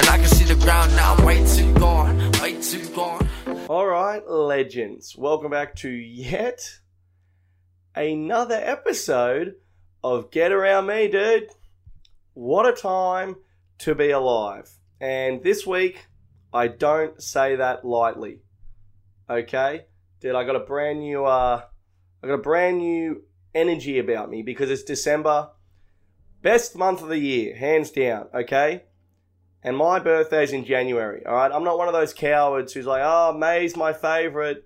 And I can see the ground now, way too gone, way too gone. All right, legends. Welcome back to yet another episode of Get Around Me, dude. What a time to be alive. And this week, I don't say that lightly. Okay? Dude, I got a brand new uh I got a brand new energy about me because it's December. Best month of the year, hands down, okay? And my birthday's in January, alright? I'm not one of those cowards who's like, oh, May's my favourite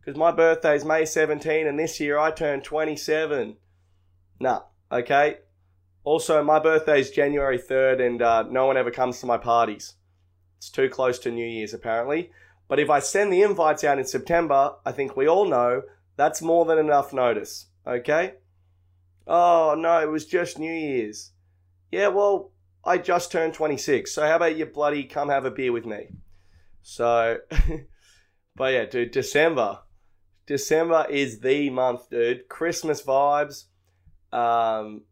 because my birthday's May 17 and this year I turned 27. Nah, okay? Also, my birthday's January 3rd and uh, no one ever comes to my parties. It's too close to New Year's, apparently. But if I send the invites out in September, I think we all know that's more than enough notice, okay? Oh, no, it was just New Year's. Yeah, well, I just turned 26, so how about you bloody come have a beer with me? So, but yeah, dude, December. December is the month, dude. Christmas vibes. Um,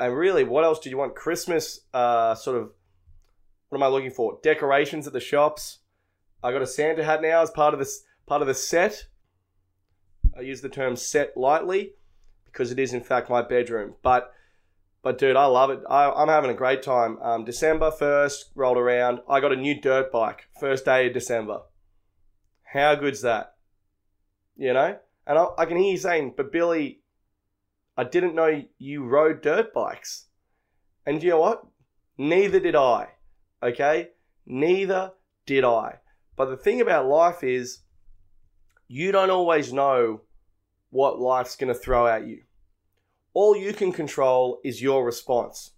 and really, what else do you want? Christmas, uh, sort of, what am I looking for? Decorations at the shops. I got a Santa hat now as part of this part of the set. I use the term set lightly because it is in fact my bedroom. But but dude, I love it. I, I'm having a great time. Um, December first rolled around. I got a new dirt bike. First day of December. How good's that? You know, and I, I can hear you saying, "But Billy, I didn't know you rode dirt bikes." And you know what? Neither did I. Okay, neither did I. But the thing about life is, you don't always know what life's going to throw at you. All you can control is your response.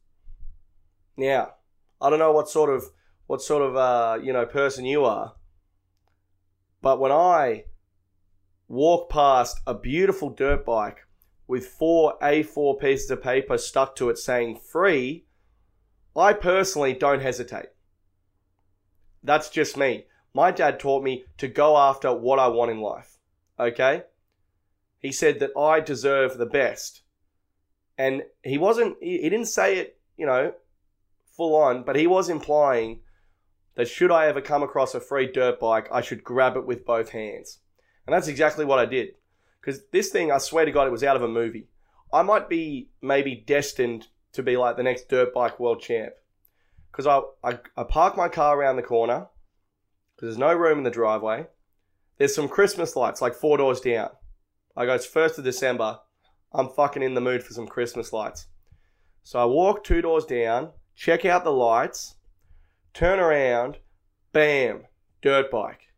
Now, I don't know what sort of what sort of uh, you know person you are, but when I walk past a beautiful dirt bike with four A4 pieces of paper stuck to it saying free, I personally don't hesitate. That's just me. My dad taught me to go after what I want in life. Okay? He said that I deserve the best. And he wasn't, he, he didn't say it, you know, full on, but he was implying that should I ever come across a free dirt bike, I should grab it with both hands. And that's exactly what I did. Because this thing, I swear to God, it was out of a movie. I might be maybe destined to be like the next dirt bike world champ. Because I, I, I park my car around the corner, because there's no room in the driveway. There's some Christmas lights, like four doors down. I go, it's 1st of December. I'm fucking in the mood for some Christmas lights. So I walk two doors down, check out the lights, turn around, bam, dirt bike.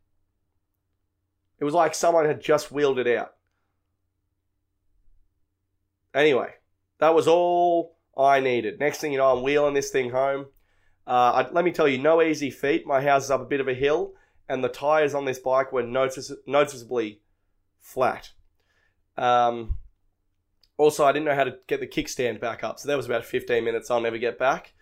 It was like someone had just wheeled it out. Anyway, that was all I needed. Next thing you know, I'm wheeling this thing home. Uh, I, let me tell you, no easy feat. My house is up a bit of a hill, and the tires on this bike were notice- noticeably flat. Um, also, I didn't know how to get the kickstand back up, so that was about 15 minutes. I'll never get back.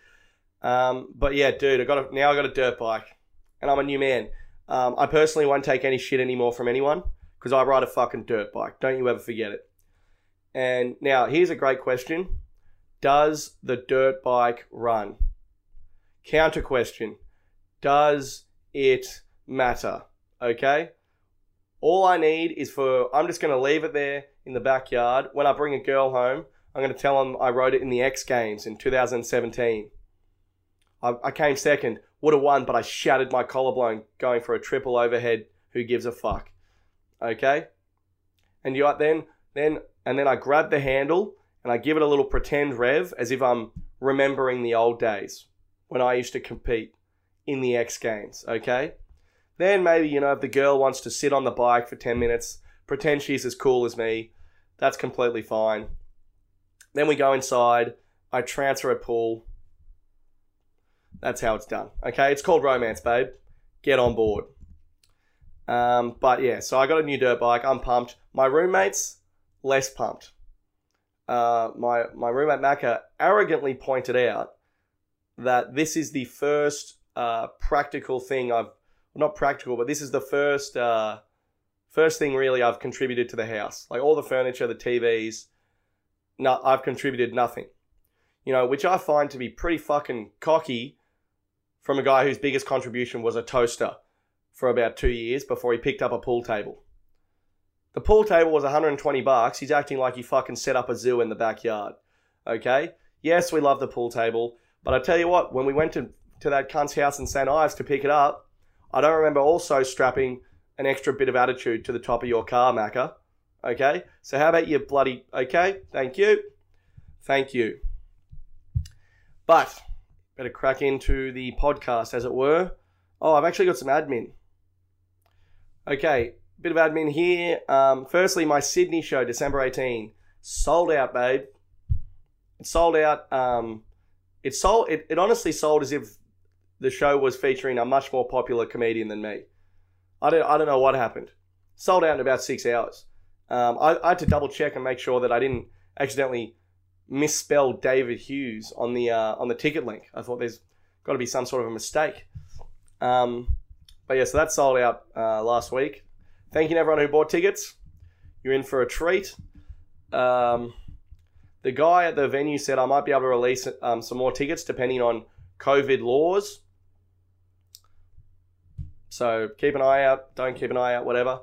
Um, but yeah, dude, I got a, now I got a dirt bike, and I'm a new man. Um, I personally won't take any shit anymore from anyone because I ride a fucking dirt bike. Don't you ever forget it. And now here's a great question: Does the dirt bike run? Counter question: Does it matter? Okay. All I need is for I'm just going to leave it there in the backyard. When I bring a girl home, I'm going to tell them I rode it in the X Games in 2017. I, I came second would have won, but I shattered my collarbone going for a triple overhead. Who gives a fuck? Okay. And you then then and then I grab the handle and I give it a little pretend rev as if I'm remembering the old days when I used to compete in the X Games. Okay. Then maybe you know if the girl wants to sit on the bike for ten minutes, pretend she's as cool as me. That's completely fine. Then we go inside. I transfer a pull that's how it's done. Okay, it's called romance, babe. Get on board. Um, but yeah, so I got a new dirt bike. I'm pumped. My roommates less pumped. Uh, my my roommate Macca arrogantly pointed out that this is the first uh, practical thing I've not practical, but this is the first uh, first thing really I've contributed to the house. Like all the furniture, the TVs, no, I've contributed nothing. You know, which I find to be pretty fucking cocky from a guy whose biggest contribution was a toaster for about two years before he picked up a pool table. The pool table was 120 bucks. He's acting like he fucking set up a zoo in the backyard. Okay? Yes, we love the pool table, but I tell you what, when we went to, to that cunt's house in St. Ives to pick it up, I don't remember also strapping an extra bit of attitude to the top of your car, Macca. Okay? So how about you bloody okay? Thank you. Thank you. But better crack into the podcast as it were. Oh, I've actually got some admin. Okay, bit of admin here. Um, firstly, my Sydney show, December 18, sold out, babe. It sold out. Um, it sold. It, it honestly sold as if the show was featuring a much more popular comedian than me. I don't. I don't know what happened. Sold out in about six hours. Um, I, I had to double check and make sure that I didn't accidentally misspell David Hughes on the uh, on the ticket link. I thought there's got to be some sort of a mistake. Um, but yeah, so that sold out uh, last week. Thank you to everyone who bought tickets. You're in for a treat. Um, the guy at the venue said I might be able to release um, some more tickets depending on COVID laws. So keep an eye out. Don't keep an eye out. Whatever.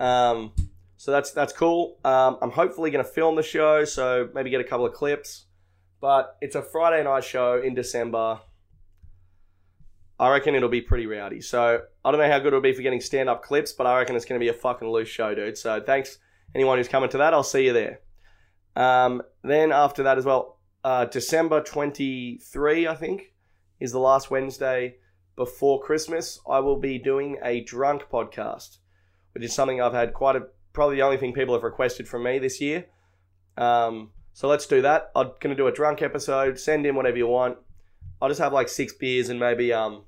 Um, so that's that's cool. Um, I'm hopefully going to film the show, so maybe get a couple of clips. But it's a Friday night show in December. I reckon it'll be pretty rowdy. So I don't know how good it'll be for getting stand up clips, but I reckon it's going to be a fucking loose show, dude. So thanks anyone who's coming to that. I'll see you there. Um, then after that as well, uh, December 23, I think, is the last Wednesday before Christmas. I will be doing a drunk podcast, which is something I've had quite a probably the only thing people have requested from me this year. Um, so let's do that. I'm gonna do a drunk episode. Send in whatever you want. I'll just have like six beers and maybe um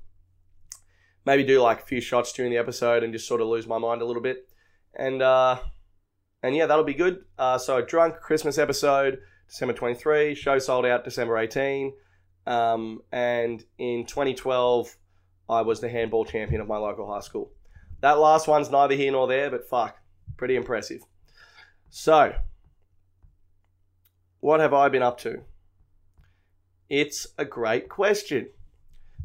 maybe do like a few shots during the episode and just sort of lose my mind a little bit. And uh and yeah, that'll be good. Uh, so a drunk Christmas episode, December 23. Show sold out December 18. Um, and in 2012, I was the handball champion of my local high school. That last one's neither here nor there, but fuck, Pretty impressive. So, what have I been up to? It's a great question.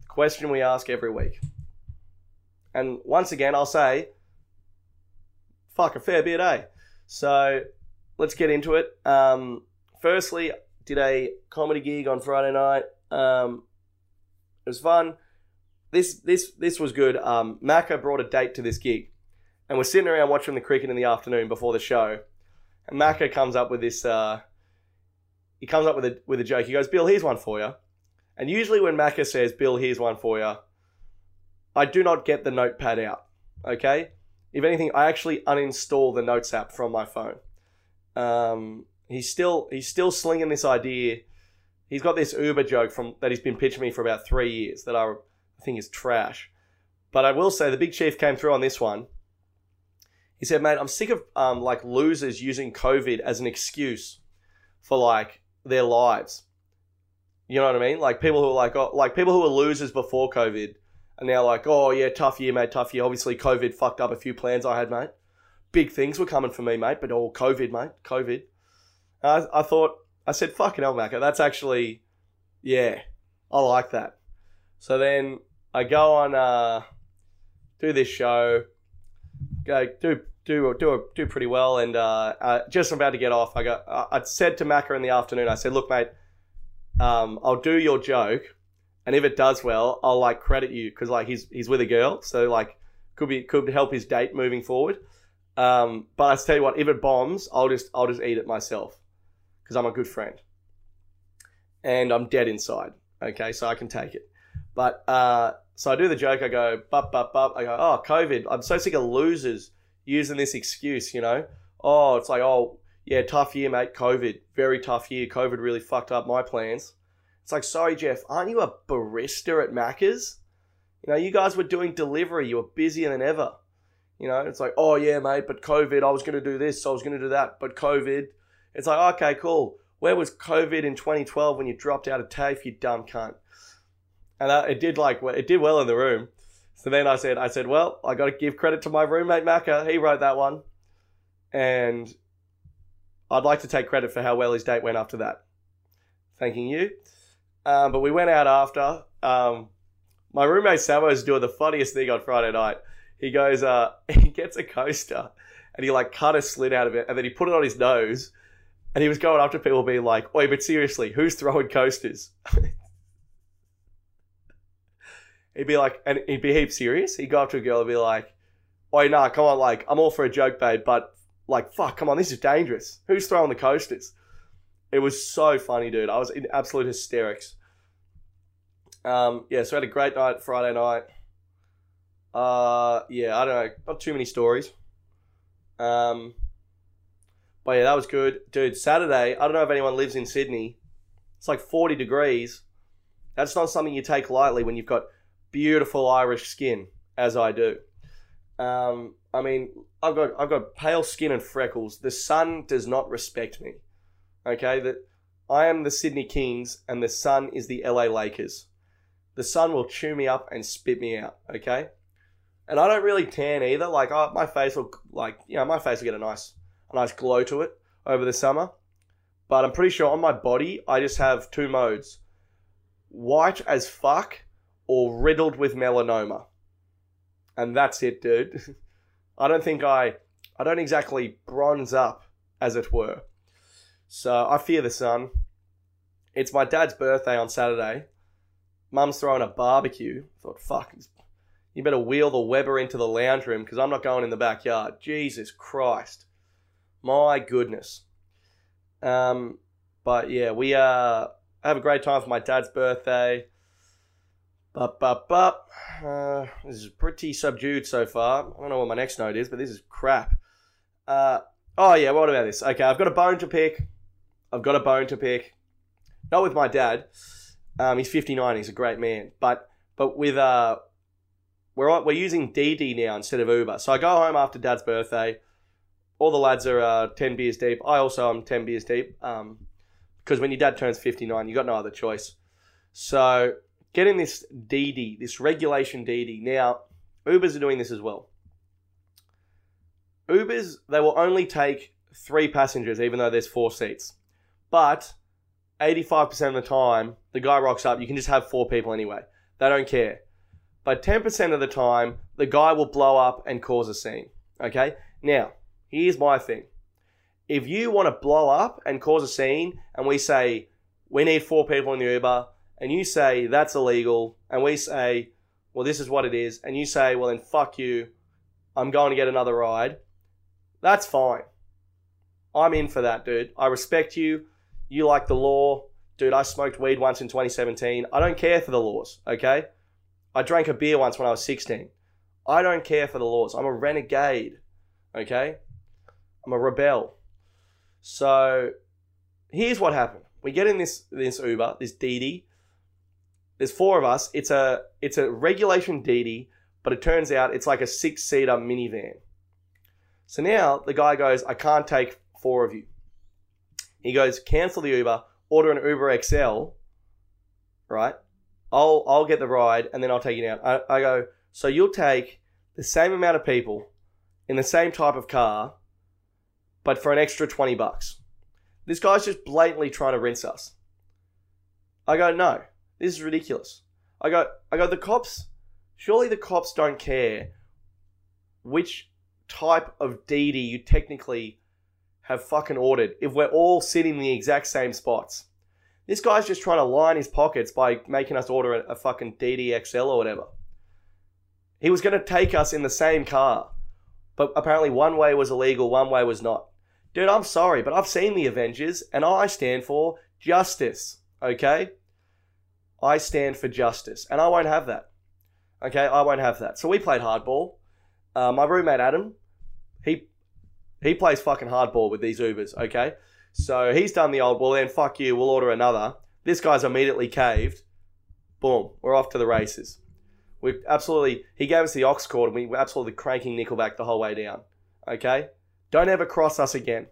The question we ask every week. And once again, I'll say, fuck, a fair bit, eh? So, let's get into it. Um, firstly, did a comedy gig on Friday night. Um, it was fun. This this this was good. Um, Macca brought a date to this gig and we're sitting around watching the cricket in the afternoon before the show. And Macca comes up with this. Uh, he comes up with a with a joke. He goes, "Bill, here's one for you." And usually when Macca says, "Bill, here's one for you," I do not get the notepad out. Okay. If anything, I actually uninstall the notes app from my phone. Um, he's still he's still slinging this idea. He's got this Uber joke from that he's been pitching me for about three years that I, I think is trash. But I will say the big chief came through on this one he said, "Mate, I'm sick of um, like losers using COVID as an excuse for like their lives. You know what I mean? Like people who are like, oh, like people who were losers before COVID, and now like, oh yeah, tough year, mate, tough year. Obviously, COVID fucked up a few plans I had, mate. Big things were coming for me, mate, but all COVID, mate, COVID. I, I thought, I said, fucking hell, Macca, that's actually, yeah, I like that. So then I go on, uh, do this show, go do do do do pretty well. And uh, uh, just about to get off, I got I said to Macca in the afternoon, I said, "Look, mate, um, I'll do your joke, and if it does well, I'll like credit you because like he's he's with a girl, so like could be could help his date moving forward. Um, but I tell you what, if it bombs, I'll just I'll just eat it myself because I'm a good friend, and I'm dead inside. Okay, so I can take it. But uh, so I do the joke. I go, bup, bup, bup. I go, oh, COVID. I'm so sick of losers using this excuse, you know. Oh, it's like, oh, yeah, tough year, mate. COVID, very tough year. COVID really fucked up my plans. It's like, sorry, Jeff, aren't you a barista at Macca's? You know, you guys were doing delivery. You were busier than ever. You know, it's like, oh, yeah, mate, but COVID, I was going to do this, so I was going to do that, but COVID. It's like, okay, cool. Where was COVID in 2012 when you dropped out of TAFE, you dumb cunt? And it did like, it did well in the room. So then I said, I said, well, I got to give credit to my roommate Macca. He wrote that one, and I'd like to take credit for how well his date went after that. Thanking you. Um, but we went out after. Um, My roommate Samo is doing the funniest thing on Friday night. He goes, uh, he gets a coaster and he like cut a slit out of it and then he put it on his nose and he was going up to people being like, Wait, but seriously, who's throwing coasters? he'd be like, and he'd be heap serious. He'd go up to a girl and be like, Wait, nah, come on, like, I'm all for a joke, babe, but like, fuck, come on, this is dangerous. Who's throwing the coasters? It was so funny, dude. I was in absolute hysterics. Um, yeah, so we had a great night Friday night. Uh, yeah, I don't know, not too many stories. Um, but yeah, that was good, dude. Saturday, I don't know if anyone lives in Sydney. It's like forty degrees. That's not something you take lightly when you've got beautiful Irish skin, as I do. Um, I mean, I've got I've got pale skin and freckles. The sun does not respect me. Okay, that I am the Sydney Kings and the sun is the LA Lakers. The sun will chew me up and spit me out. Okay, and I don't really tan either. Like oh, my face will like you know my face will get a nice a nice glow to it over the summer. But I'm pretty sure on my body I just have two modes: white as fuck or riddled with melanoma. And that's it, dude. I don't think I I don't exactly bronze up, as it were. So I fear the sun. It's my dad's birthday on Saturday. Mum's throwing a barbecue. Thought, fuck, you better wheel the Weber into the lounge room because I'm not going in the backyard. Jesus Christ. My goodness. Um, but yeah, we uh, have a great time for my dad's birthday. But, but, but, uh, this is pretty subdued so far. I don't know what my next note is, but this is crap. Uh, oh, yeah, what about this? Okay, I've got a bone to pick. I've got a bone to pick. Not with my dad. Um, he's 59. He's a great man. But but with uh, we're we're using DiDi now instead of Uber. So I go home after Dad's birthday. All the lads are uh, 10 beers deep. I also am 10 beers deep. Um, because when your dad turns 59, you got no other choice. So getting this DiDi, this regulation DiDi. Now, Ubers are doing this as well. Ubers, they will only take three passengers, even though there's four seats. But 85% of the time, the guy rocks up, you can just have four people anyway. They don't care. But 10% of the time, the guy will blow up and cause a scene. Okay? Now, here's my thing. If you want to blow up and cause a scene, and we say, we need four people in the Uber, and you say that's illegal, and we say, well, this is what it is, and you say, well, then fuck you, I'm going to get another ride, that's fine. I'm in for that, dude. I respect you. You like the law. Dude, I smoked weed once in 2017. I don't care for the laws, okay? I drank a beer once when I was 16. I don't care for the laws. I'm a renegade, okay? I'm a rebel. So here's what happened. We get in this this Uber, this DiDi, there's four of us. It's a it's a regulation DiDi, but it turns out it's like a six seater minivan. So now the guy goes, I can't take four of you. He goes, cancel the Uber, order an Uber XL, right? I'll I'll get the ride and then I'll take you down. I, I go, so you'll take the same amount of people in the same type of car, but for an extra 20 bucks. This guy's just blatantly trying to rinse us. I go, no. This is ridiculous. I go, I go, the cops, surely the cops don't care which type of DiDi you technically have fucking ordered if we're all sitting in the exact same spots. This guy's just trying to line his pockets by making us order a, a fucking DiDi XL or whatever. He was going to take us in the same car, but apparently one way was illegal, one way was not. Dude, I'm sorry, but I've seen the Avengers and I stand for justice, okay? I stand for justice, and I won't have that. Okay, I won't have that. So we played hardball. Uh, my roommate Adam, he he plays fucking hardball with these Ubers. Okay, so he's done the old. Well, then fuck you. We'll order another. This guy's immediately caved. Boom, we're off to the races. We absolutely. He gave us the aux cord, and we were absolutely cranking Nickelback the whole way down. Okay, don't ever cross us again.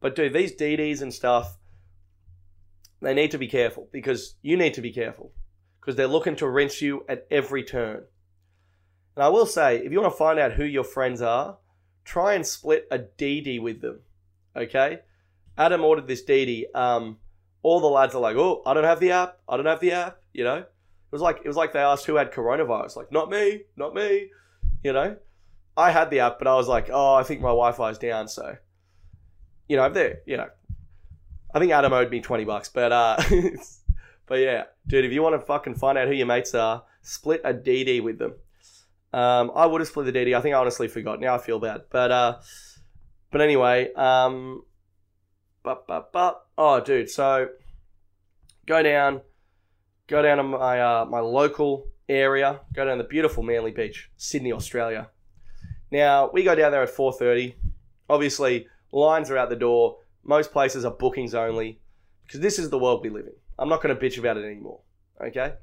But dude, these DiDis and stuff, they need to be careful because you need to be careful because they're looking to rinse you at every turn. And I will say, if you want to find out who your friends are, try and split a DiDi with them. Okay? Adam ordered this DiDi. Um, all the lads are like, oh, I don't have the app. I don't have the app. You know? It was like it was like they asked who had coronavirus. Like, not me, not me. You know, I had the app, but I was like, oh, I think my Wi-Fi's down, so you know, there, you know, I think Adam owed me twenty bucks, but uh, but yeah, dude, if you want to fucking find out who your mates are, split a DiDi with them. Um, I would have split the DiDi. I think I honestly forgot. Now I feel bad, but uh, but anyway, um, but but but oh, dude, so go down, go down to my uh, my local area, go down the beautiful Manly Beach, Sydney, Australia. Now we go down there at four thirty. Obviously, lines are out the door. Most places are bookings only because this is the world we live in. I'm not going to bitch about it anymore. Okay,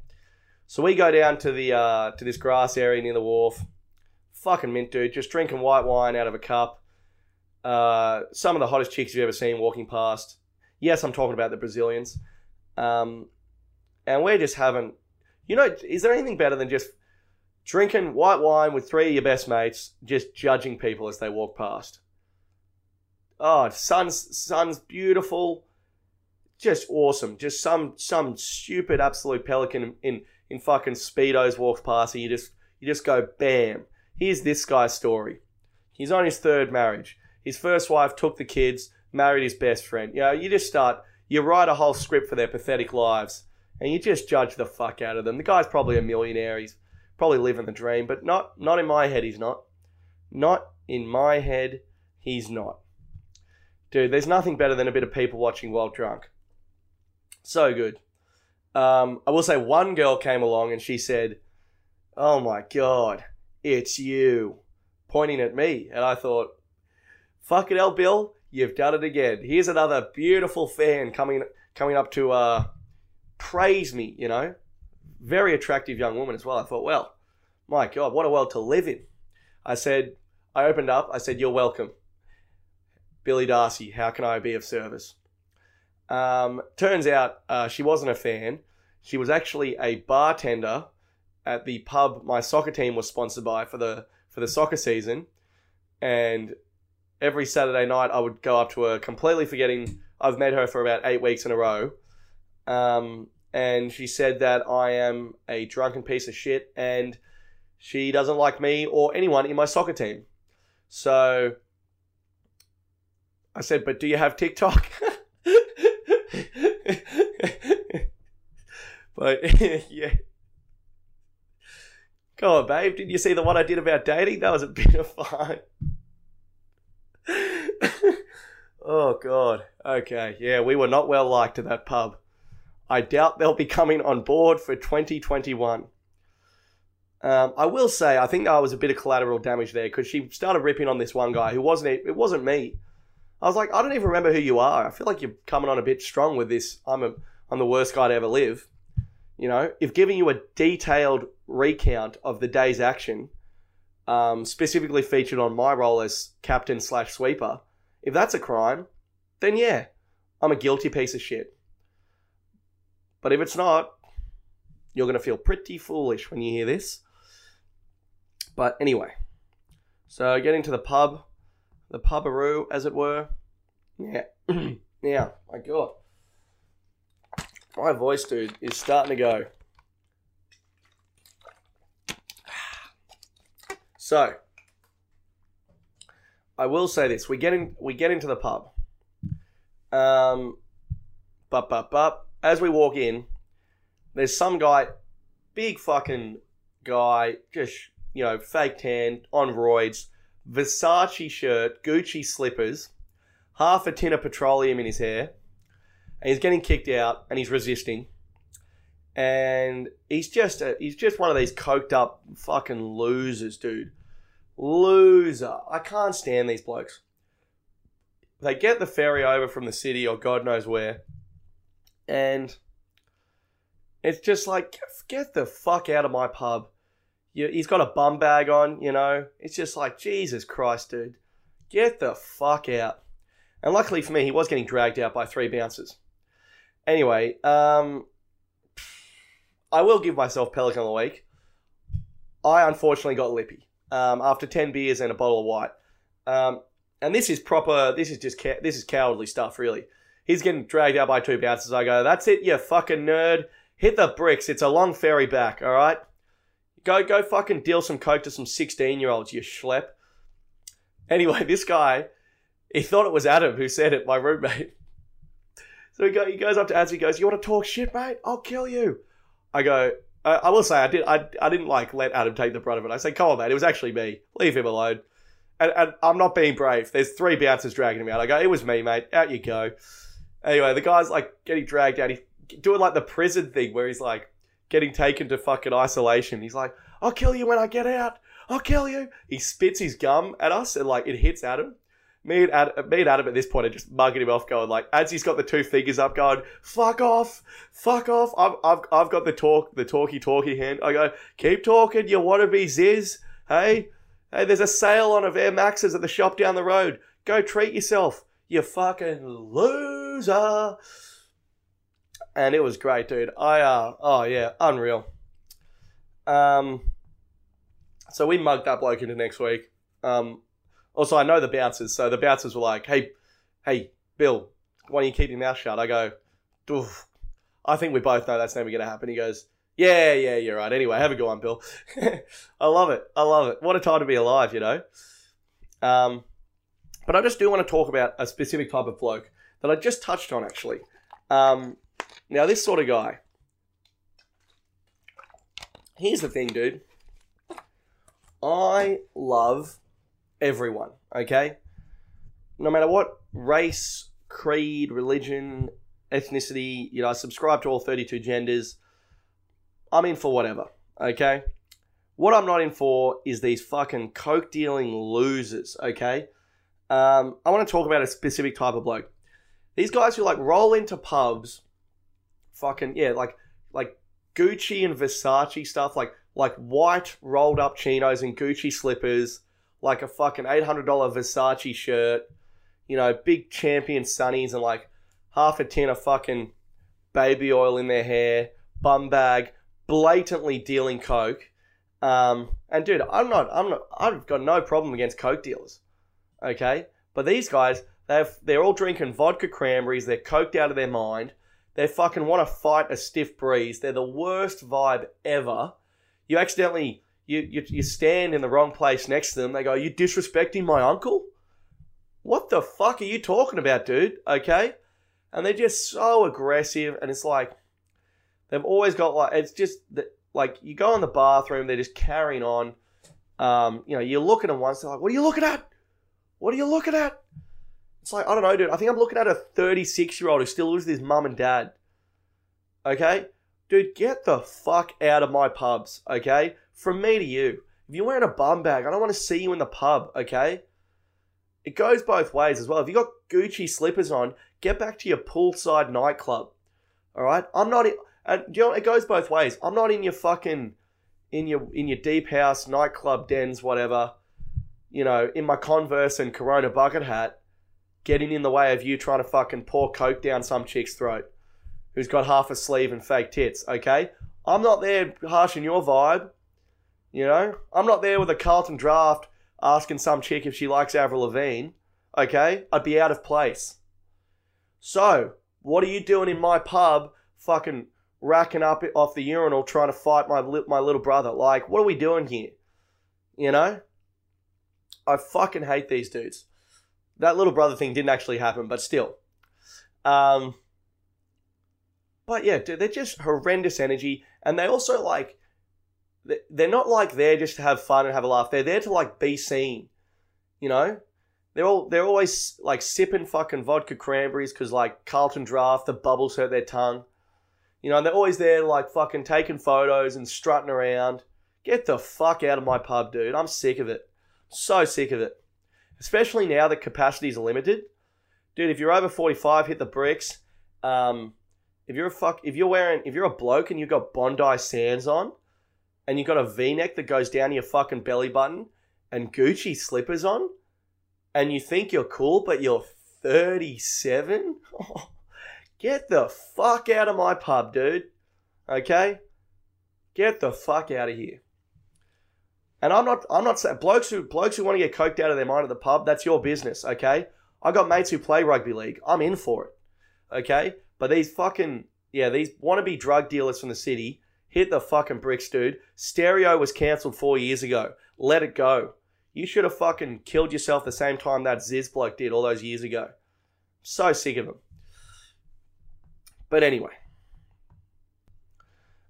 so we go down to the uh, to this grass area near the wharf. Fucking mint, dude. Just drinking white wine out of a cup. Uh, some of the hottest chicks you've ever seen walking past. Yes, I'm talking about the Brazilians. Um, and we're just having, you know, is there anything better than just drinking white wine with three of your best mates, just judging people as they walk past? Oh, sun's sun's beautiful, just awesome. Just some some stupid absolute pelican in in fucking speedos walks past, and you just you just go bam. Here's this guy's story. He's on his third marriage. His first wife took the kids, married his best friend. You know, you just start you write a whole script for their pathetic lives and you just judge the fuck out of them. The guy's probably a millionaire. He's probably living the dream, but not not in my head. He's not. Not in my head. He's not. Dude, there's nothing better than a bit of people watching while drunk. So good. Um, I will say one girl came along and she said, "Oh my god, it's you," pointing at me, and I thought, "Fuck it, hell, Bill, You've done it again. Here's another beautiful fan coming coming up to uh, praise me. You know, very attractive young woman as well. I thought, well, my God, what a world to live in. I said, I opened up. I said, you're welcome, Billy Darcy. How can I be of service? Um, turns out uh, she wasn't a fan. She was actually a bartender at the pub my soccer team was sponsored by for the for the soccer season, and every Saturday night I would go up to her, completely forgetting I've met her for about eight weeks in a row. Um, and she said that I am a drunken piece of shit and she doesn't like me or anyone in my soccer team. So I said, But do you have TikTok? but yeah. Go on, babe. Did you see the one I did about dating? That was a bit of fun. oh god. Okay. Yeah, we were not well liked at that pub. I doubt they'll be coming on board for 2021. Um, I will say, I think I was a bit of collateral damage there because she started ripping on this one guy who wasn't. It wasn't me. I was like, I don't even remember who you are. I feel like you're coming on a bit strong with this. I'm a, I'm the worst guy to ever live. You know, if giving you a detailed recount of the day's action um, specifically featured on my role as captain slash sweeper, if that's a crime, then yeah, I'm a guilty piece of shit. But if it's not, you're going to feel pretty foolish when you hear this. But anyway, so getting to the pub, the pubaroo, as it were. Yeah, yeah, my God. My voice, dude, is starting to go. So, I will say this: we get in, we get into the pub. Um, but but but as we walk in, there's some guy, big fucking guy, just you know, fake tan on roids, Versace shirt, Gucci slippers, half a tin of petroleum in his hair, and he's getting kicked out, and he's resisting and he's just a, he's just one of these coked up fucking losers, dude. Loser. I can't stand these blokes. They get the ferry over from the city or God knows where, and it's just like get the fuck out of my pub. He's got a bum bag on, you know. It's just like Jesus Christ, dude. Get the fuck out. And luckily for me, he was getting dragged out by three bouncers. Anyway, um, I will give myself Pelican of the Week. I unfortunately got lippy um, after 10 beers and a bottle of white. Um, and this is proper, this is just, ca- this is cowardly stuff, really. He's getting dragged out by two bouncers. I go, that's it, you fucking nerd. hit the bricks. It's a long ferry back, all right? Go, go fucking deal some coke to some 16 year olds, you schlep. Anyway, this guy, he thought it was Adam who said it, my roommate. So he, go, he goes up to Ads, he goes, You want to talk shit, mate? I'll kill you. I go, I, I will say, I, did, I, I didn't like let Adam take the brunt of it. I say, Come on, mate, it was actually me. Leave him alone. And, and I'm not being brave. There's three bouncers dragging him out. I go, It was me, mate. Out you go. Anyway, the guy's like getting dragged out. He's doing like the prison thing where he's like getting taken to fucking isolation. He's like, I'll kill you when I get out. I'll kill you. He spits his gum at us and like it hits Adam. Me and, Adam, me and Adam at this point are just mugging him off, going like, as he's got the two fingers up, going, "Fuck off, fuck off." I've, I've, I've got the talk, the talky talky hand. I go, "Keep talking, you wannabe ziz." Hey, hey, there's a sale on of Air Maxes at the shop down the road. Go treat yourself, you fucking loser. And it was great, dude. I, uh, oh yeah, unreal. Um, so we mugged that bloke into next week. Um, also, I know the bouncers, so the bouncers were like, "Hey, hey, Bill, why don't you keep your mouth shut?" I go, Oof. "I think we both know that's never going to happen." He goes, "Yeah, yeah, you're right. Anyway, have a good one, Bill." I love it. I love it. What a time to be alive, you know. Um, but I just do want to talk about a specific type of bloke that I just touched on, actually. Um, now, this sort of guy. Here's the thing, dude. I love everyone, okay? No matter what race, creed, religion, ethnicity, you know, I subscribe to all 32 genders. I'm in for whatever, okay? What I'm not in for is these fucking coke dealing losers, okay? Um, I want to talk about a specific type of bloke. These guys who like roll into pubs, fucking yeah, like like Gucci and Versace stuff, like like white rolled up chinos and Gucci slippers, like a fucking eight hundred dollar Versace shirt, you know, big champion sunnies and like half a tin of fucking baby oil in their hair, bum bag, blatantly dealing coke. Um, and dude, I'm not, I'm not, I've got no problem against coke dealers, okay? But these guys, they've, they're all drinking vodka cranberries. They're coked out of their mind. They fucking want to fight a stiff breeze. They're the worst vibe ever. You accidentally you, you you stand in the wrong place next to them. They go, "You disrespecting my uncle?" What the fuck are you talking about, dude? Okay, and they're just so aggressive, and it's like they've always got like it's just like you go in the bathroom, they're just carrying on. Um, you know, you look at them once, they're like, "What are you looking at? What are you looking at?" It's like I don't know, dude. I think I'm looking at a 36 year old who still lives with his mum and dad. Okay, dude, get the fuck out of my pubs. Okay, from me to you. If you're wearing a bum bag, I don't want to see you in the pub. Okay. It goes both ways as well. If you got Gucci slippers on, get back to your poolside nightclub. All right, I'm not. In, and you know, it goes both ways. I'm not in your fucking in your in your deep house nightclub dens, whatever. You know, in my Converse and Corona bucket hat, getting in the way of you trying to fucking pour coke down some chick's throat who's got half a sleeve and fake tits. Okay, I'm not there harshing your vibe. You know, I'm not there with a Carlton Draught asking some chick if she likes Avril Lavigne. Okay, I'd be out of place. So, what are you doing in my pub, fucking racking up off the urinal trying to fight my my little brother? Like, what are we doing here? You know, I fucking hate these dudes. That little brother thing didn't actually happen, but still. Um, but yeah, they're just horrendous energy, and they also like they're not like there just to have fun and have a laugh. They're there to like be seen. You know, they're all they're always like sipping fucking vodka cranberries because like Carlton Draught, the bubbles hurt their tongue. You know, and they're always there like fucking taking photos and strutting around. Get the fuck out of my pub, dude. I'm sick of it. So sick of it. Especially now that capacities are limited. Dude, if you're over 45, hit the bricks. Um, if you're a fuck, if you're wearing, if you're a bloke and you've got Bondi Sands on, and you've got a V-neck that goes down your fucking belly button, and Gucci slippers on, and you think you're cool, but you're 37? Get the fuck out of my pub, dude. Okay? Get the fuck out of here. And I'm not I'm not saying blokes who blokes who want to get coked out of their mind at the pub, that's your business, okay? I got mates who play rugby league. I'm in for it. Okay? But these fucking yeah, these wannabe drug dealers from the city hit the fucking bricks, dude. Stereo was cancelled four years ago. Let it go. You should have fucking killed yourself the same time that Ziz bloke did all those years ago. So sick of him. But anyway.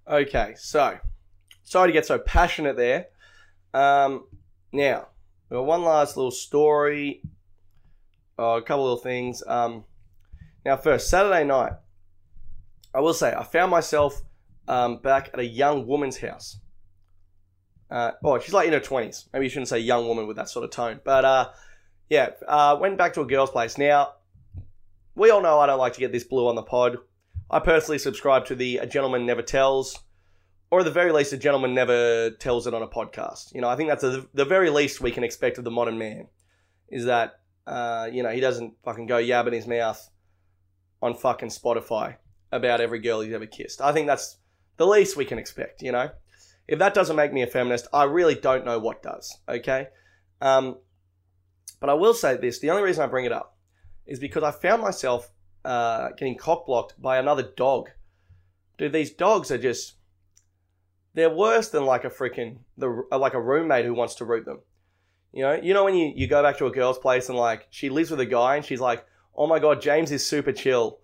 Okay, so sorry to get so passionate there. Um, now, we got one last little story. Oh, a couple little things. Um, now, first, Saturday night, I will say I found myself um, back at a young woman's house. Uh, oh, she's like in her twenties. Maybe you shouldn't say young woman with that sort of tone. But uh, yeah, uh, went back to a girl's place. Now, we all know I don't like to get this blue on the pod. I personally subscribe to the "A Gentleman Never Tells," or at the very least, "A Gentleman Never Tells It" on a podcast. You know, I think that's a, the very least we can expect of the modern man. Is that uh, you know he doesn't fucking go yabbing his mouth on fucking Spotify about every girl he's ever kissed. I think that's the least we can expect. You know, if that doesn't make me a feminist, I really don't know what does. Okay, um, but I will say this: the only reason I bring it up is because I found myself uh, getting cockblocked by another dog. Dude, these dogs are just. They're worse than like a freaking the uh, like a roommate who wants to root them. You know, you know when you, you go back to a girl's place and like she lives with a guy and she's like, oh my god, James is super chill,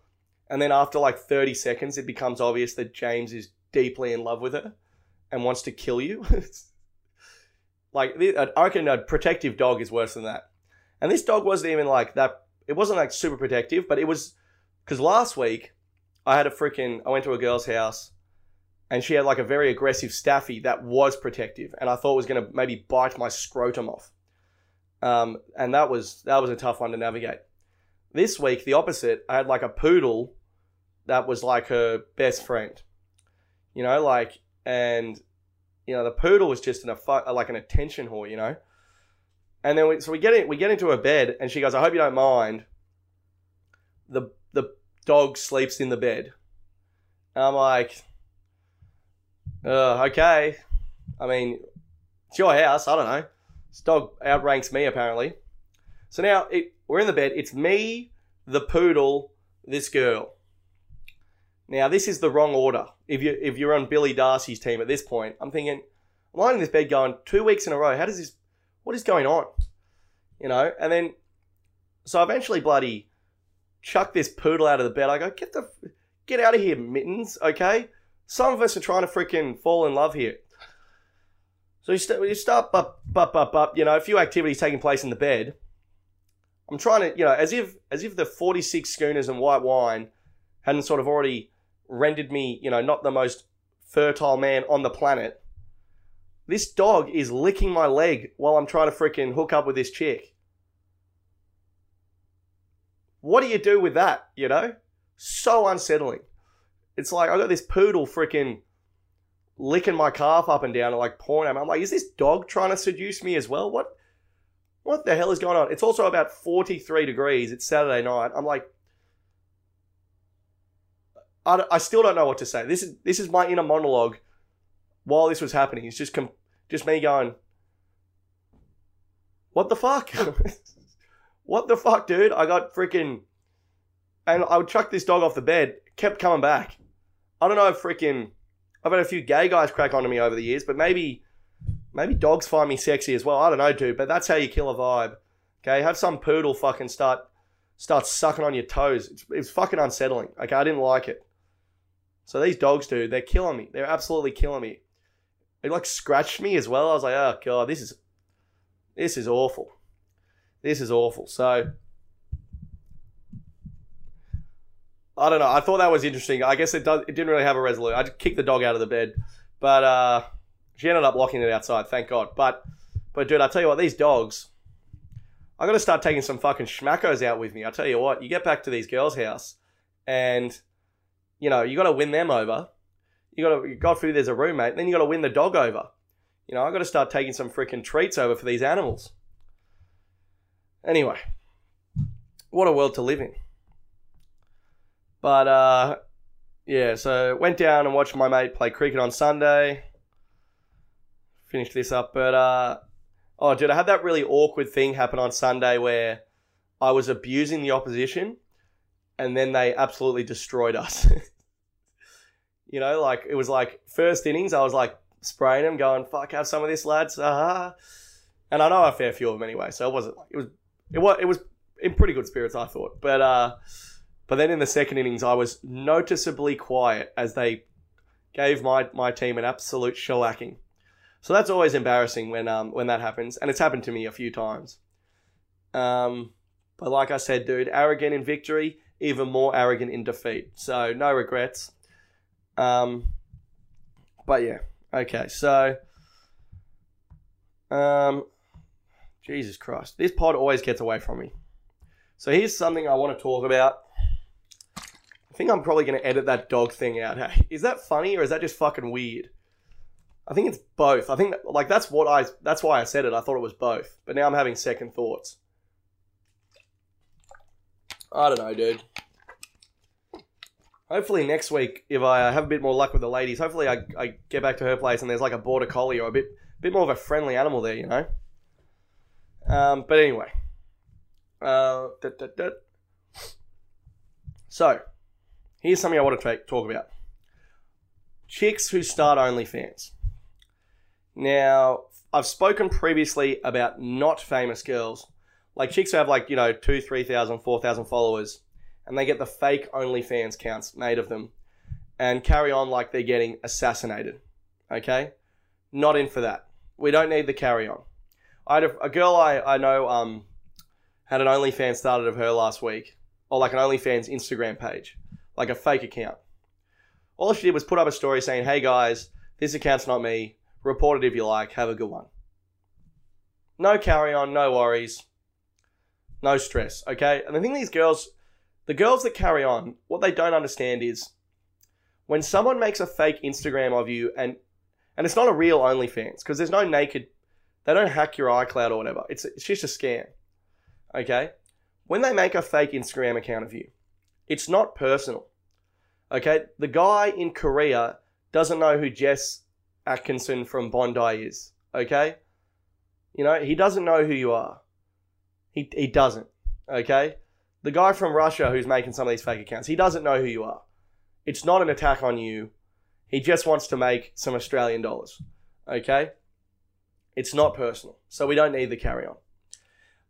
and then after like thirty seconds, it becomes obvious that James is deeply in love with her and wants to kill you. like I reckon a protective dog is worse than that. And this dog wasn't even like that. It wasn't like super protective, but it was because last week I had a freaking. I went to a girl's house, and she had like a very aggressive staffy that was protective, and I thought was going to maybe bite my scrotum off. Um, and that was that was a tough one to navigate. This week, the opposite. I had like a poodle that was like her best friend. You know, like and you know the poodle was just in a like an attention whore. You know. And then we, so we get in, we get into her bed, and she goes, "I hope you don't mind." The the dog sleeps in the bed. And I'm like, uh, okay. I mean, it's your house. I don't know. This dog outranks me apparently. So now it, we're in the bed. It's me, the poodle, this girl. Now this is the wrong order. If you if you're on Billy Darcy's team at this point, I'm thinking, I'm lying in this bed going two weeks in a row. How does this? What is going on? You know. And then, so eventually, bloody chuck this poodle out of the bed. I go, get the get out of here, mittens. Okay. Some of us are trying to freaking fall in love here. So you, st- you start, up, up, up, up. You know, a few activities taking place in the bed. I'm trying to, you know, as if as if the 46 schooners and white wine hadn't sort of already rendered me, you know, not the most fertile man on the planet. This dog is licking my leg while I'm trying to freaking hook up with this chick. What do you do with that, you know? So unsettling. It's like I got this poodle freaking licking my calf up and down and like pawing at me. I'm like, is this dog trying to seduce me as well? What what the hell is going on? It's also about 43 degrees. It's Saturday night. I'm like, I, I still don't know what to say. This is this is my inner monologue while this was happening. It's just com- just me going, what the fuck? what the fuck, dude? I got freaking, and I would chuck this dog off the bed. Kept coming back. I don't know if freaking. I've had a few gay guys crack onto me over the years, but maybe, maybe dogs find me sexy as well. I don't know, dude. But that's how you kill a vibe. Okay, have some poodle fucking start start sucking on your toes. It's, it's fucking unsettling. Okay, I didn't like it. So these dogs, dude, they're killing me. They're absolutely killing me. They like scratched me as well. I was like, oh god, this is this is awful. This is awful. So I don't know. I thought that was interesting. I guess it does. It didn't really have a resolution. I kicked the dog out of the bed, but uh, she ended up locking it outside. Thank God. But but dude, I tell you what, these dogs. I got to start taking some fucking schmackos out with me. I tell you what, you get back to these girls' house, and you know, you got to win them over. You got to, God forbid there's a roommate, then you got to win the dog over. You know, I got to start taking some freaking treats over for these animals. Anyway, what a world to live in. But, uh, yeah, so went down and watched my mate play cricket on Sunday. Finished this up, but, uh, oh, dude, I had that really awkward thing happen on Sunday where I was abusing the opposition and then they absolutely destroyed us. You know, like it was like first innings, I was like spraying them, going, fuck, have some of this, lads. Uh-huh. And I know a fair few of them anyway, so it wasn't it was, it was, it was in pretty good spirits, I thought. But, uh, but then in the second innings, I was noticeably quiet as they gave my, my team an absolute shellacking. So that's always embarrassing when um when that happens, and it's happened to me a few times. Um, but like I said, dude, arrogant in victory, even more arrogant in defeat. So no regrets. Um, but yeah, okay. So, um, Jesus Christ, this pod always gets away from me. So here's something I want to talk about. I think I'm probably going to edit that dog thing out. Hey, is that funny or is that just fucking weird? I think it's both. I think like that's what I that's why I said it. I thought it was both, but now I'm having second thoughts. I don't know, dude. Hopefully next week, if I have a bit more luck with the ladies, hopefully I, I get back to her place and there's like a border collie or a bit bit more of a friendly animal there, you know. Um, but anyway, uh, da, da, da. so here's something I want to talk about: chicks who start OnlyFans. Now, I've spoken previously about not famous girls. Like chicks who have like, you know, two, 3,000, 4,000 followers, and they get the fake OnlyFans counts made of them and carry on like they're getting assassinated. Okay? Not in for that. We don't need the carry on. I had a, a girl I, I know um, had an OnlyFans started of her last week, or like an OnlyFans Instagram page, like a fake account. All she did was put up a story saying, hey guys, this account's not me. Report it if you like. Have a good one. No carry on, no worries, no stress, okay? And I think these girls, the girls that carry on, what they don't understand is when someone makes a fake Instagram of you and and it's not a real OnlyFans because there's no naked, they don't hack your iCloud or whatever. It's it's just a scam, okay? When they make a fake Instagram account of you, it's not personal, okay? The guy in Korea doesn't know who Jess Atkinson from Bondi is. Okay? You know, he doesn't know who you are. He, he doesn't. Okay? The guy from Russia who's making some of these fake accounts, he doesn't know who you are. It's not an attack on you. He just wants to make some Australian dollars. Okay? It's not personal. So we don't need the carry on.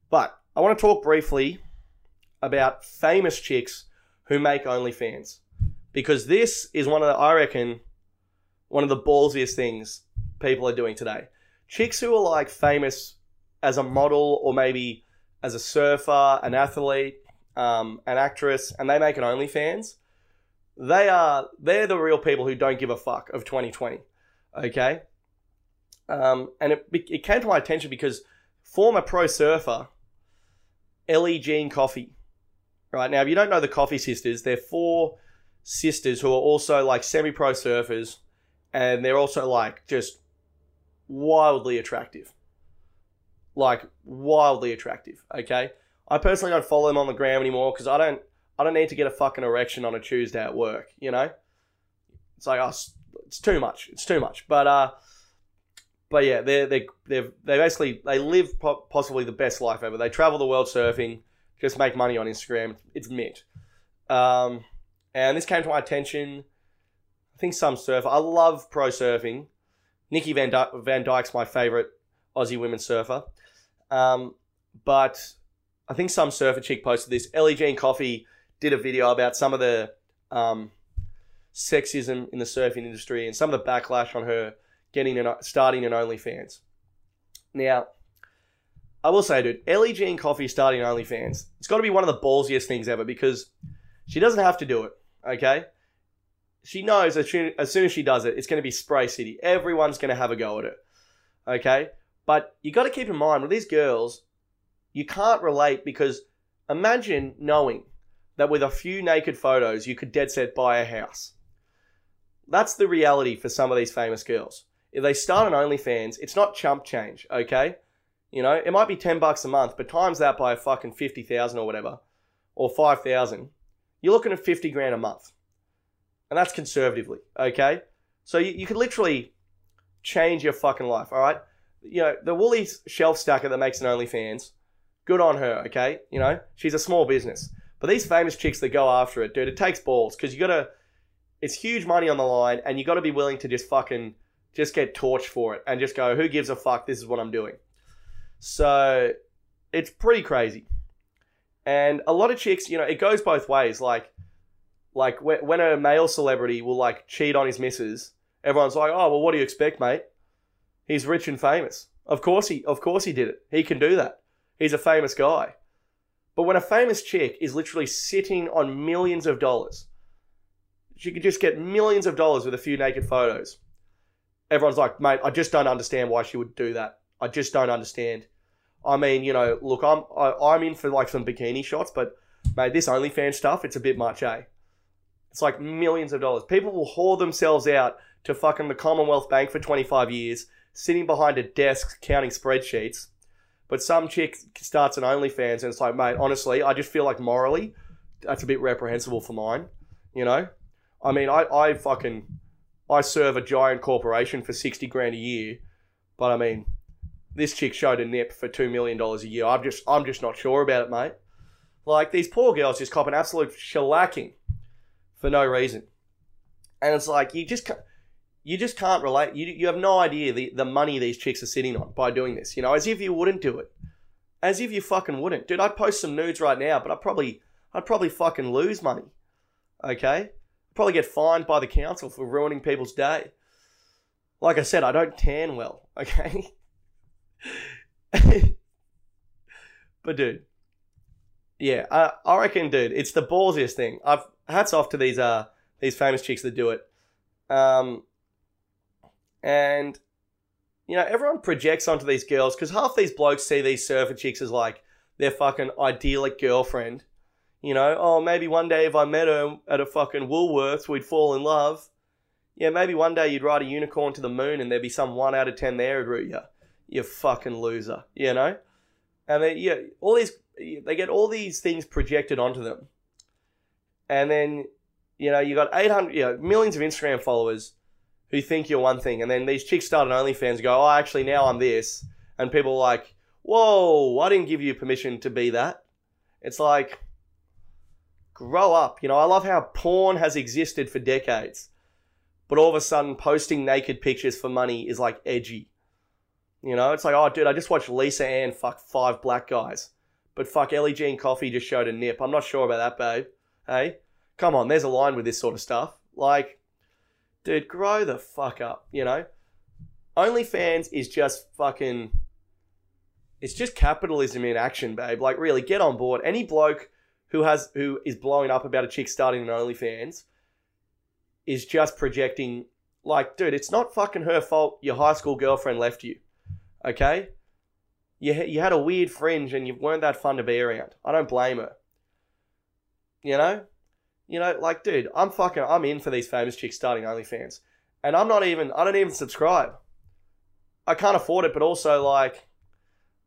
But I want to talk briefly about famous chicks who make OnlyFans. Because this is one of the, I reckon, one of the ballsiest things people are doing today. Chicks who are like famous as a model or maybe as a surfer, an athlete, um, an actress, and they make an OnlyFans. They are they're the real people who don't give a fuck of 2020. Okay, um, and it it came to my attention because former pro surfer Ellie Jean Coffey. Right now, if you don't know the Coffey sisters, they're four sisters who are also like semi-pro surfers and they're also like just wildly attractive. Like wildly attractive. Okay, I personally don't follow them on the gram anymore because I don't. I don't need to get a fucking erection on a Tuesday at work. You know, it's like oh, it's too much. It's too much. But uh, but yeah, they they they they basically they live po- possibly the best life ever. They travel the world surfing, just make money on Instagram. It's mint. Um, and this came to my attention I think some surfer. I love pro surfing. Nikki Van, Van Dijk's my favorite Aussie women surfer. Um, but I think some surfer chick posted this. Ellie Jean Coffey did a video about some of the um, sexism in the surfing industry and some of the backlash on her getting an, starting an OnlyFans. Now, I will say, dude, Ellie Jean Coffey starting an OnlyFans. It's got to be one of the ballsiest things ever because she doesn't have to do it. Okay, she knows as soon, as soon as she does it, it's going to be spray city. Everyone's going to have a go at it. Okay? But you got to keep in mind with these girls, you can't relate because imagine knowing that with a few naked photos, you could dead set buy a house. That's the reality for some of these famous girls. If they start an OnlyFans, it's not chump change, okay? You know, it might be 10 bucks a month, but times that by a fucking 50,000 or whatever, or 5,000, you're looking at 50 grand a month and that's conservatively. Okay, so you, you could literally change your fucking life. All right, you know the Woolies shelf stacker that makes an OnlyFans. Good on her. Okay, you know she's a small business, but these famous chicks that go after it, dude, it takes balls because you gotta it's huge money on the line, and you got to be willing to just fucking just get torched for it and just go, who gives a fuck? This is what I'm doing. So it's pretty crazy. And a lot of chicks, you know, it goes both ways. Like, like when a male celebrity will like cheat on his missus, everyone's like, oh well, what do you expect, mate? He's rich and famous. Of course he, of course he did it. He can do that. He's a famous guy. But when a famous chick is literally sitting on millions of dollars, she could just get millions of dollars with a few naked photos. Everyone's like, mate, I just don't understand why she would do that. I just don't understand. I mean, you know, look, I'm I, I'm in for like some bikini shots, but mate, this OnlyFans stuff, it's a bit much, eh? It's like millions of dollars. People will whore themselves out to fucking the Commonwealth Bank for 25 years, sitting behind a desk counting spreadsheets. But some chick starts an OnlyFans and it's like, mate, honestly, I just feel like morally, that's a bit reprehensible for mine. You know? I mean, I, I fucking, I serve a giant corporation for 60 grand a year, but I mean, this chick showed a nip for $2 million a year. I'm just, I'm just not sure about it, mate. Like, these poor girls just cop an absolute shellacking for no reason. And it's like, you just can't, you just can't relate. You, you have no idea the, the money these chicks are sitting on by doing this. You know, as if you wouldn't do it. As if you fucking wouldn't. Dude, I'd post some nudes right now, but I'd probably, I'd probably fucking lose money. Okay? Probably get fined by the council for ruining people's day. Like I said, I don't tan well. Okay? but dude, yeah, I, I reckon, dude, it's the ballsiest thing. I've hats off to these uh these famous chicks that do it. Um, and you know, everyone projects onto these girls because half these blokes see these surfer chicks as like their fucking idyllic girlfriend. You know, oh, maybe one day if I met her at a fucking Woolworths, we'd fall in love. Yeah, maybe one day you'd ride a unicorn to the moon and there'd be some one out of ten there who'd root you. You fucking loser, you know? And then, yeah, all these, they get all these things projected onto them. And then, you know, you got 800, you know, millions of Instagram followers who think you're one thing. And then these chicks start an OnlyFans go, oh, actually, now I'm this. And people are like, whoa, I didn't give you permission to be that. It's like, grow up. You know, I love how porn has existed for decades. But all of a sudden, posting naked pictures for money is like edgy. You know, it's like, oh, dude, I just watched Lisa Ann fuck five black guys. But fuck, Ellie Jean Coffey just showed a nip. I'm not sure about that, babe. Hey? Come on, there's a line with this sort of stuff. Like, dude, grow the fuck up, you know? OnlyFans is just fucking. It's just capitalism in action, babe. Like, really, get on board. Any bloke who has who is blowing up about a chick starting an OnlyFans is just projecting. Like, dude, it's not fucking her fault. Your high school girlfriend left you. Okay? You, you had a weird fringe and you weren't that fun to be around. I don't blame her. You know? You know, like, dude, I'm fucking, I'm in for these famous chicks starting OnlyFans. And I'm not even, I don't even subscribe. I can't afford it, but also, like,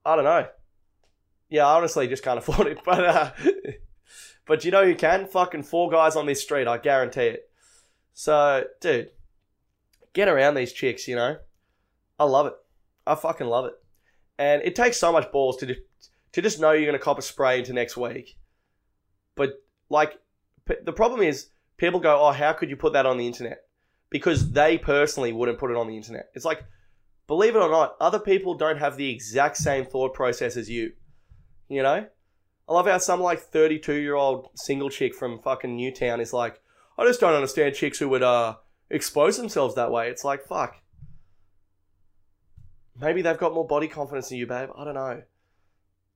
I don't know. Yeah, I honestly just can't afford it. But, uh, but you know who can? Fucking four guys on this street, I guarantee it. So, dude, get around these chicks, you know? I love it. I fucking love it. And it takes so much balls to to just know you're going to cop a spray into next week. But like the problem is people go, "Oh, how could you put that on the internet?" Because they personally wouldn't put it on the internet. It's like believe it or not, other people don't have the exact same thought process as you. You know? I love how some like 32 year old single chick from fucking Newtown is like, I just don't understand chicks who would uh expose themselves that way. It's like, fuck. Maybe they've got more body confidence than you, babe. I don't know.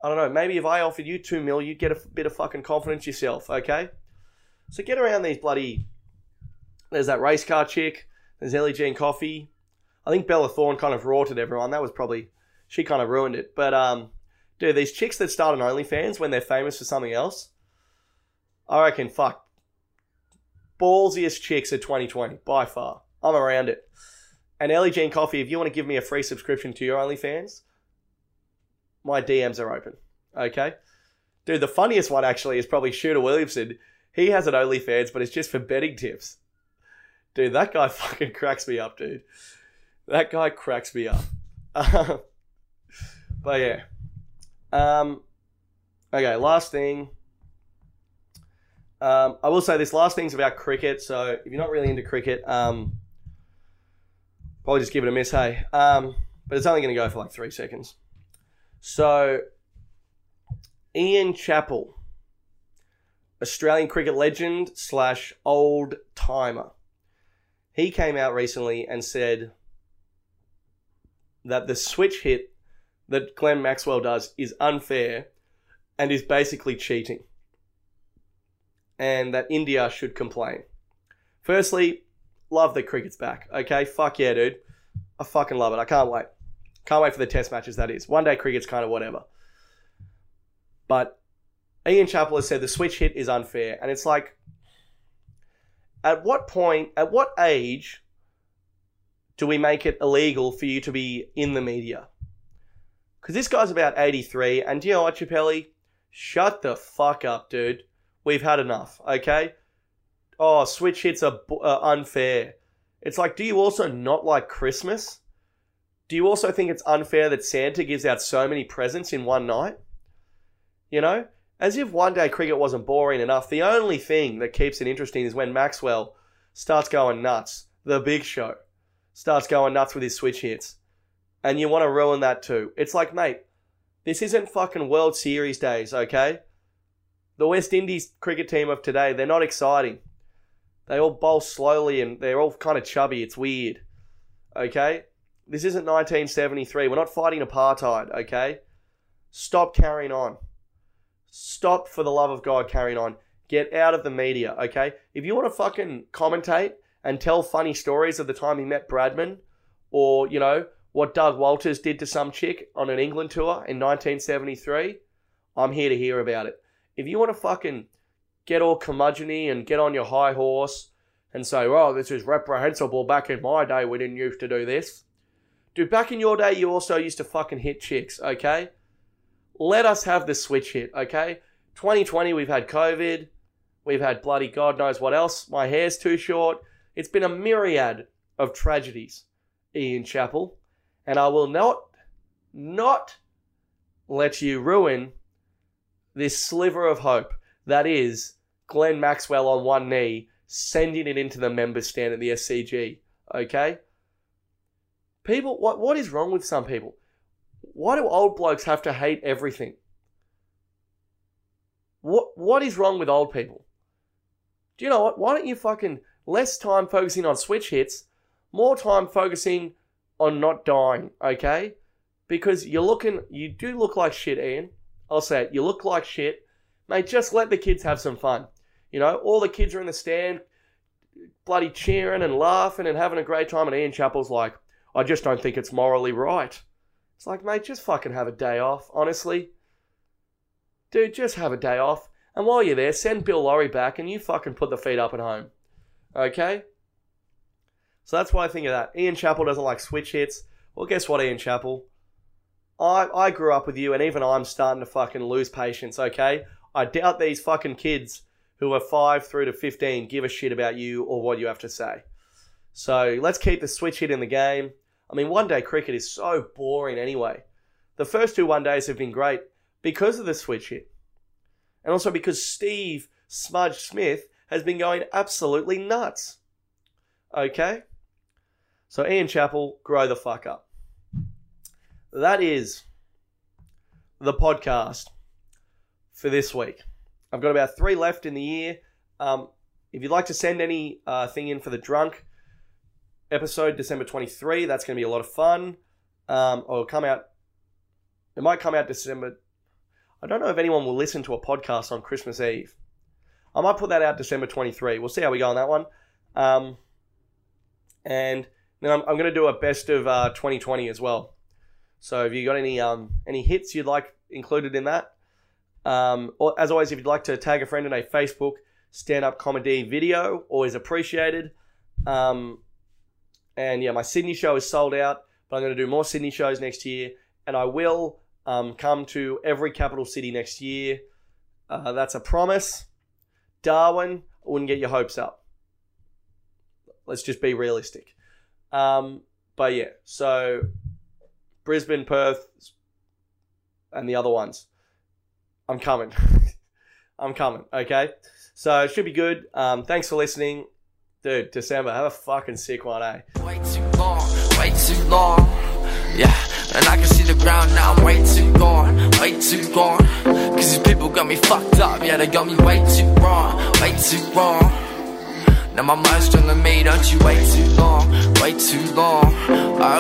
I don't know. Maybe if I offered you two mil, you'd get a bit of fucking confidence yourself, okay? So get around these bloody. There's that race car chick. There's Ellie Jean Coffey. I think Bella Thorne kind of rorted everyone. That was probably she kind of ruined it. But um, dude, these chicks that start on OnlyFans when they're famous for something else, I reckon fuck ballsiest chicks of 2020 by far. I'm around it. And Ellie Jean Coffey, if you want to give me a free subscription to your OnlyFans, my DMs are open. Okay? Dude, the funniest one actually is probably Shooter Williamson. He has an OnlyFans, but it's just for betting tips. Dude, that guy fucking cracks me up, dude. That guy cracks me up. but yeah. Um, okay, last thing. Um, I will say this last thing's about cricket. So if you're not really into cricket, um, probably just give it a miss. Hey, um, but it's only going to go for like three seconds. So Ian Chappell, Australian cricket legend slash old timer, he came out recently and said that the switch hit that Glenn Maxwell does is unfair and is basically cheating and that India should complain. Firstly, love that cricket's back. Okay, fuck yeah, dude. I fucking love it. I can't wait. Can't wait for the test matches, that is. One day cricket's kind of whatever. But Ian Chappell has said the switch hit is unfair. And it's like, at what point, at what age do we make it illegal for you to be in the media? Because this guy's about 83. And do you know what, Chappelli? Shut the fuck up, dude. We've had enough, okay? Oh, switch hits are uh, unfair. It's like, do you also not like Christmas? Do you also think it's unfair that Santa gives out so many presents in one night? You know? As if one day cricket wasn't boring enough, the only thing that keeps it interesting is when Maxwell starts going nuts. The big show starts going nuts with his switch hits. And you want to ruin that too. It's like, mate, this isn't fucking World Series days, okay? The West Indies cricket team of today, they're not exciting. They all bowl slowly and they're all kind of chubby. It's weird. Okay? This isn't 1973. We're not fighting apartheid, okay? Stop carrying on. Stop, for the love of God, carrying on. Get out of the media, okay? If you want to fucking commentate and tell funny stories of the time he met Bradman or, you know, what Doug Walters did to some chick on an England tour in 1973, I'm here to hear about it. If you want to fucking get all curmudgeony and get on your high horse and say, oh, this is reprehensible. Back in my day, we didn't used to do this. Dude, back in your day, you also used to fucking hit chicks, okay? Let us have the switch hit, okay? 2020, we've had COVID. We've had bloody God knows what else. My hair's too short. It's been a myriad of tragedies, Ian Chappell. And I will not, not let you ruin this sliver of hope that is Glenn Maxwell on one knee sending it into the member stand at the SCG. Okay? People, what, what is wrong with some people? Why do old blokes have to hate everything? What, what is wrong with old people? Do you know what? Why don't you fucking less time focusing on switch hits, more time focusing on not dying, okay? Because you're looking, you do look like shit, Ian. I'll say it. You look like shit. Mate, just let the kids have some fun. You know, all the kids are in the stand, bloody cheering and laughing and having a great time. And Ian Chappell's like, I just don't think it's morally right. It's like, mate, just fucking have a day off, honestly. Dude, just have a day off. And while you're there, send Bill Lawry back and you fucking put the feet up at home. Okay? So that's why I think of that. Ian Chappell doesn't like switch hits. Well, guess what, Ian Chappell? I, I grew up with you, and even I'm starting to fucking lose patience, okay? I doubt these fucking kids who are 5 through to 15 give a shit about you or what you have to say. So let's keep the switch hit in the game. I mean, one day cricket is so boring anyway. The first two one days have been great because of the switch hit. And also because Steve Smudge Smith has been going absolutely nuts. Okay? So, Ian Chappell, grow the fuck up that is the podcast for this week. I've got about three left in the year. Um, if you'd like to send any uh, thing in for the drunk episode, December 23, that's going to be a lot of fun. Um, or come out, it might come out December. I don't know if anyone will listen to a podcast on Christmas Eve. I might put that out December 23. We'll see how we go on that one. Um, and then I'm, I'm going to do a best of uh, 2020 as well. So if you got any um, any hits you'd like included in that? Um, as always, if you'd like to tag a friend in a Facebook stand-up comedy video, always appreciated. Um, and yeah, my Sydney show is sold out, but I'm going to do more Sydney shows next year, and I will um, come to every capital city next year. Uh, that's a promise. Darwin, I wouldn't get your hopes up. Let's just be realistic. Um, but yeah, so Brisbane, Perth, and the other ones. I'm coming. I'm coming. Okay, so it should be good. Um, thanks for listening, dude. December, have a fucking sick one, eh? Way too long, way too long. Yeah, and I can see the ground now. I'm way too gone, way too gone. Cause these people got me fucked up. Yeah, they got me way too wrong, way too wrong. Now my mind's telling me, don't you wait too long, way too long. I